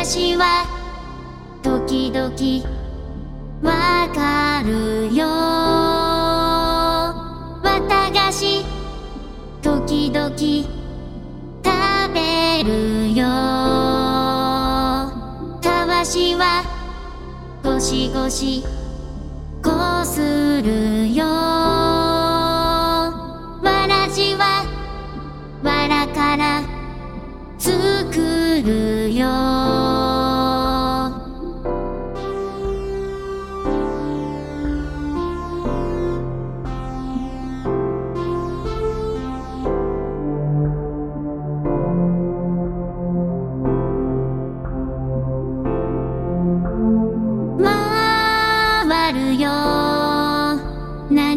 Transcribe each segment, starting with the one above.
私は時々わかるよ綿菓子時々食べるよ。たわしはゴシゴシこするよわらじはわらから作るよ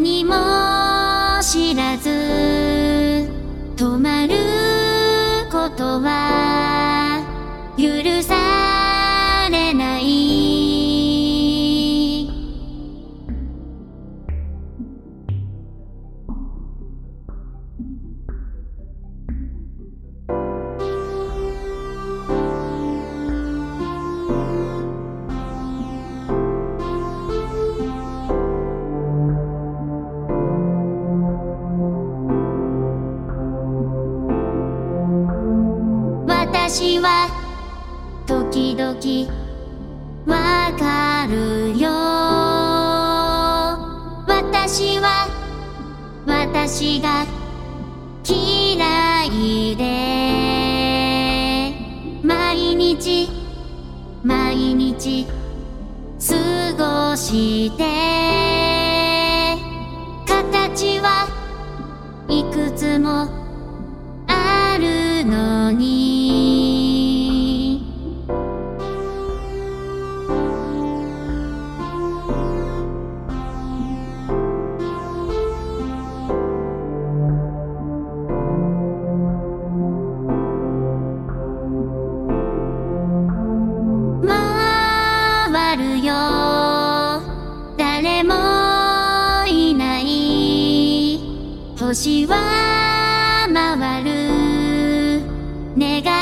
何も知らず。止まることは私は時々わかるよ。私は私が嫌いで。毎日毎日過ごして。形はいくつもあるのに。るよ。誰もいない。星は回る。願い